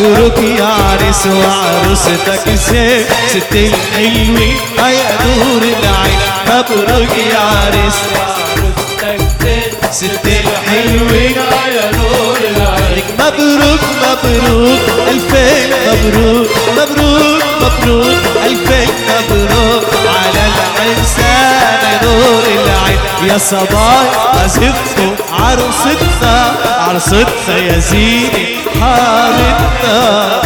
مبروك يا عريس وعروستك زين ست الحلوين يا نور العين مبروك يا ست الحلوين يا نور العين مبروك مبروك ألفين مبروك مبروك مبروك ألفين مبروك يا صبايا أزفتوا عروستنا عروستنا يا زيني حارتنا.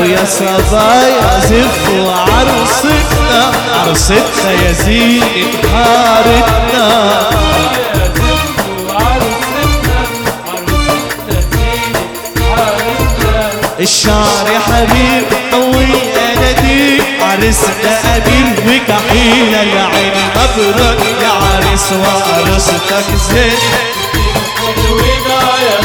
ويا صبايا زفوا عروستنا عروستنا يا زيني حارتنا. الشعر يا حبيب اناديل عرسنا امير وكحيل العين مبروك يا عريس وعروستك زين. يا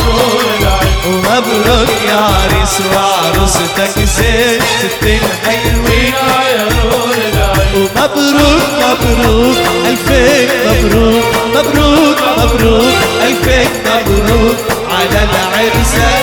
ومبروك يا عريس وعروستك زين. ستين حلوين. يا نور ومبروك مبروك ألفين. مبروك مبروك مبروك ألفين. مبروك على العرسان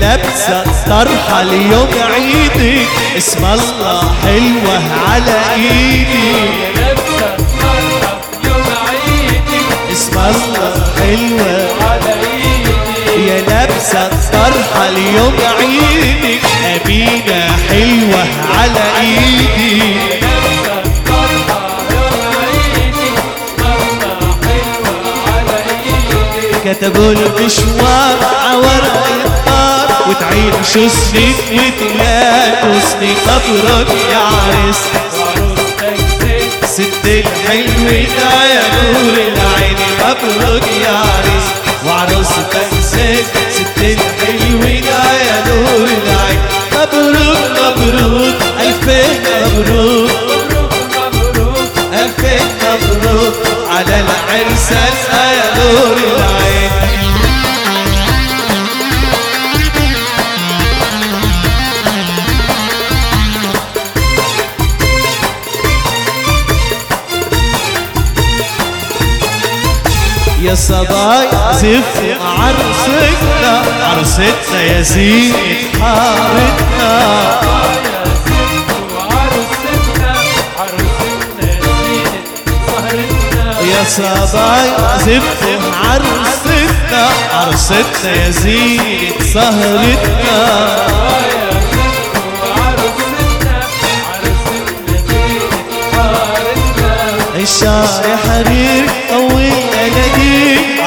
لابسة طرحة ليوم عيدي. اسم الله حلوة على إيدي. لابسة فرحة يوم عيدي اسم الله حلوة على إيدي. يا لابسة طرحة عيدي. أمينة حلوة على إيدي. كتبوا عورق النار وتعيش سنين وتلاقوا سنين مبروك يا عريس. وعروستك زين ست الحلوين يا نور العين. مبروك يا عريس. وعروستك ست الحلوين يا نور العين. مبروك مبروك ألفين مبروك ألفين مبروك على العرسان يا نور العين. يا صباي زف عرستنا عرستنا يا زينة حارتنا يا صباي زف عرستنا عرستنا يا زينة سهرتنا يا ست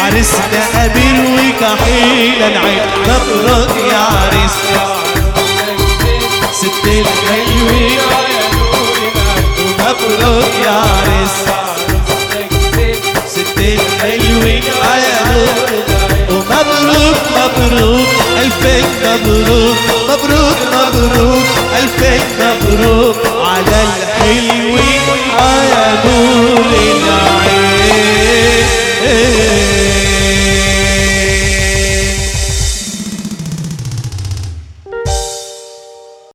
عرسنا امير وكحيل العين. مبروك يا عريس ست الحلوين مبروك يا عريس ست يا نور ومبروك مبروك ألفين مبروك. مبروك مبروك ألفين مبروك. على الحلوين